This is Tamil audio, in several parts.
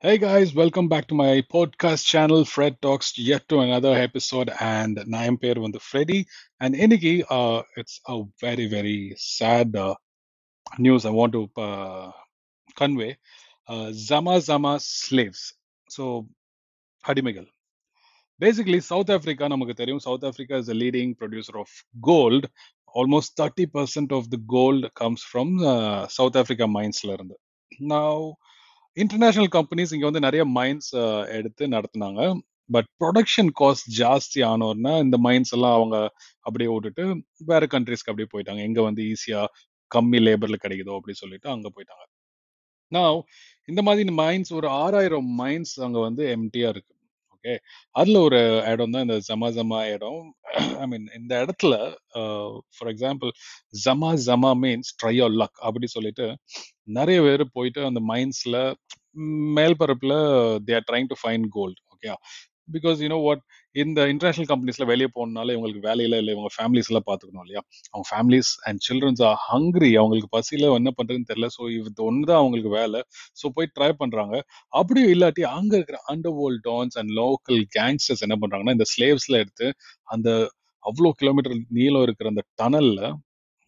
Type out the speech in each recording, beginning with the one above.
Hey guys, welcome back to my podcast channel, Fred Talks, yet to another episode. And நான் என் பேர் வந்து Freddy. And இன்னைக்கு uh, it's a very, very sad uh, news I want to uh, convey. Uh, Zama Zama slaves. So, அடிமைகள். Basically, South Africa, நமக்கு தெரியும், South Africa is the leading producer of gold. Almost 30% of the gold comes from uh, South Africa mines ல இருந்து. Now, international companies இங்கே வந்து நிறைய மைன்ஸ் எடுத்து நடத்தினாங்க. பட் ப்ரொடக்ஷன் காஸ்ட் ஜாஸ்தி ஆனோர்னா இந்த மைன்ஸ் எல்லாம் அவங்க அப்படியே விட்டுட்டு வேற கண்ட்ரீஸ்க்கு அப்படியே போயிட்டாங்க. எங்க வந்து ஈஸியாக கம்மி லேபர்ல கிடைக்குதோ அப்படி சொல்லிட்டு அங்கே போயிட்டாங்க. நான் இந்த மாதிரி மைன்ஸ் ஒரு ஆறாயிரம் மைன்ஸ் அங்கே வந்து எம்டியா இருக்கு. ஓகே. அதுல ஒரு இடம் தான் இந்த ஜமா ஜமா இடம். ஐ மீன் இந்த இடத்துல ஃபார் எக்ஸாம்பிள் ஜமா ஜமா மீன்ஸ் ட்ரை ஆர் லக் அப்படி சொல்லிட்டு நிறைய பேர் போயிட்டு அந்த மைன்ஸ்ல மேல்பரப்புல they are trying to find gold okay because you know what இந்த இன்டர்நேஷனல் கம்பெனிஸ்ல வெளியே போகணுனால இவங்களுக்கு வேலையில இல்லை இவங்க ஃபேமிலிஸ் எல்லாம் பார்த்துக்கணும் இல்லையா? அவங்க families and childrens are hungry அவங்களுக்கு பசியில என்ன பண்றதுன்னு தெரியல. ஸோ இது ஒன்று தான் அவங்களுக்கு வேலை. ஸோ போய் ட்ரை பண்றாங்க. அப்படியும் இல்லாட்டி அங்க இருக்கிற under world dons and local gangsters என்ன பண்றாங்கன்னா இந்த ஸ்லேவ்ஸ்ல எடுத்து அந்த அவ்வளோ கிலோமீட்டர் நீளம் இருக்கிற அந்த டனல்ல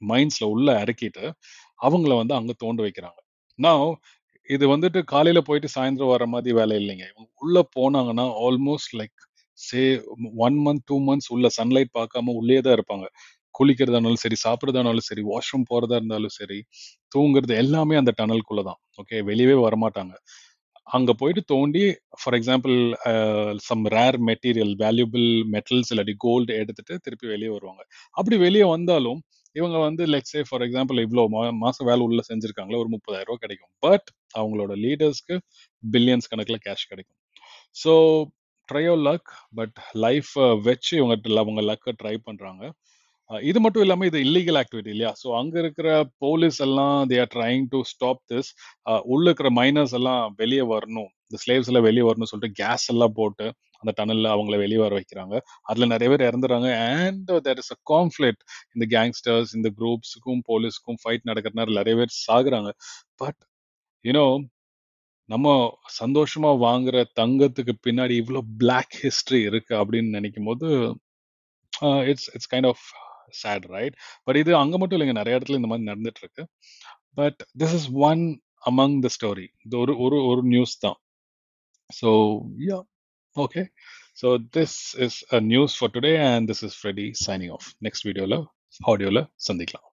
மைன்ஸ்ல உள்ள இறக்கிட்டு அவங்கள வந்து அங்க தோண்ட வைக்கிறாங்க. நான் இது வந்துட்டு காலையில போயிட்டு சாயந்தரம் வர மாதிரி வேலை இல்லைங்க. இவங்க உள்ள போனாங்கன்னா almost like say one month two months உள்ள சன்லைட் பார்க்காம உள்ளே தான் இருப்பாங்க. குளிக்கிறதா இருந்தாலும் சரி சாப்பிட்றதா இருந்தாலும் சரி வாஷ்ரூம் போறதா இருந்தாலும் சரி தூங்குறது எல்லாமே அந்த டனலுக்குள்ள தான். ஓகே வெளியவே வரமாட்டாங்க. அங்க போயிட்டு தோண்டி for example some rare material valuable metals இல்லாட்டி கோல்டு எடுத்துட்டு திருப்பி வெளியே வருவாங்க. அப்படி வெளியே வந்தாலும் இவங்க வந்து லெட்ஸ் சே ஃபார் எக்ஸாம்பிள் இவ்வளோ மா மாசம் வேலை உள்ள செஞ்சிருக்காங்களா ஒரு முப்பதாயிரம் ரூபா கிடைக்கும். பட் அவங்களோட லீடர்ஸ்க்கு பில்லியன்ஸ் கணக்கில் கேஷ் கிடைக்கும். So try your luck but life வச்சு இவங்க அவங்க லக்கை ட்ரை பண்ணுறாங்க இது மட்டும் இல்லாமல் இது இல்லீகல் ஆக்டிவிட்டி இல்லையா? ஸோ அங்கே இருக்கிற போலீஸ் எல்லாம் they are trying to stop this உள்ள இருக்கிற மைனர்ஸ் எல்லாம் வெளியே வரணும். இந்த ஸ்லேவ்ஸ் எல்லாம் வெளியே வரணும்னு சொல்லிட்டு கேஸ் எல்லாம் போட்டு அந்த டனலில் அவங்கள வெளியே வர வைக்கிறாங்க. அதில் நிறைய பேர் இறந்துறாங்க and there is a conflict இந்த கேங்ஸ்டர்ஸ் இந்த குரூப்ஸுக்கும் போலீஸுக்கும் ஃபைட் நடக்கிறதுனால நிறைய பேர் சாகுறாங்க. பட் யூனோ நம்ம சந்தோஷமா வாங்குற தங்கத்துக்கு பின்னாடி இவ்வளோ பிளாக் ஹிஸ்டரி இருக்கு அப்படின்னு நினைக்கும் போது it's it's kind of sad right but இது அங்க மட்டும் இல்லைங்க. நிறைய இடத்துல இந்த மாதிரி நடந்துட்டு இருக்கு but this is one among the story இது ஒரு ஒரு ஒரு நியூஸ் தான். So yeah okay so this is a news for today and this is Freddy signing off next வீடியோவில் ஆடியோவில் சந்திக்கலாம்.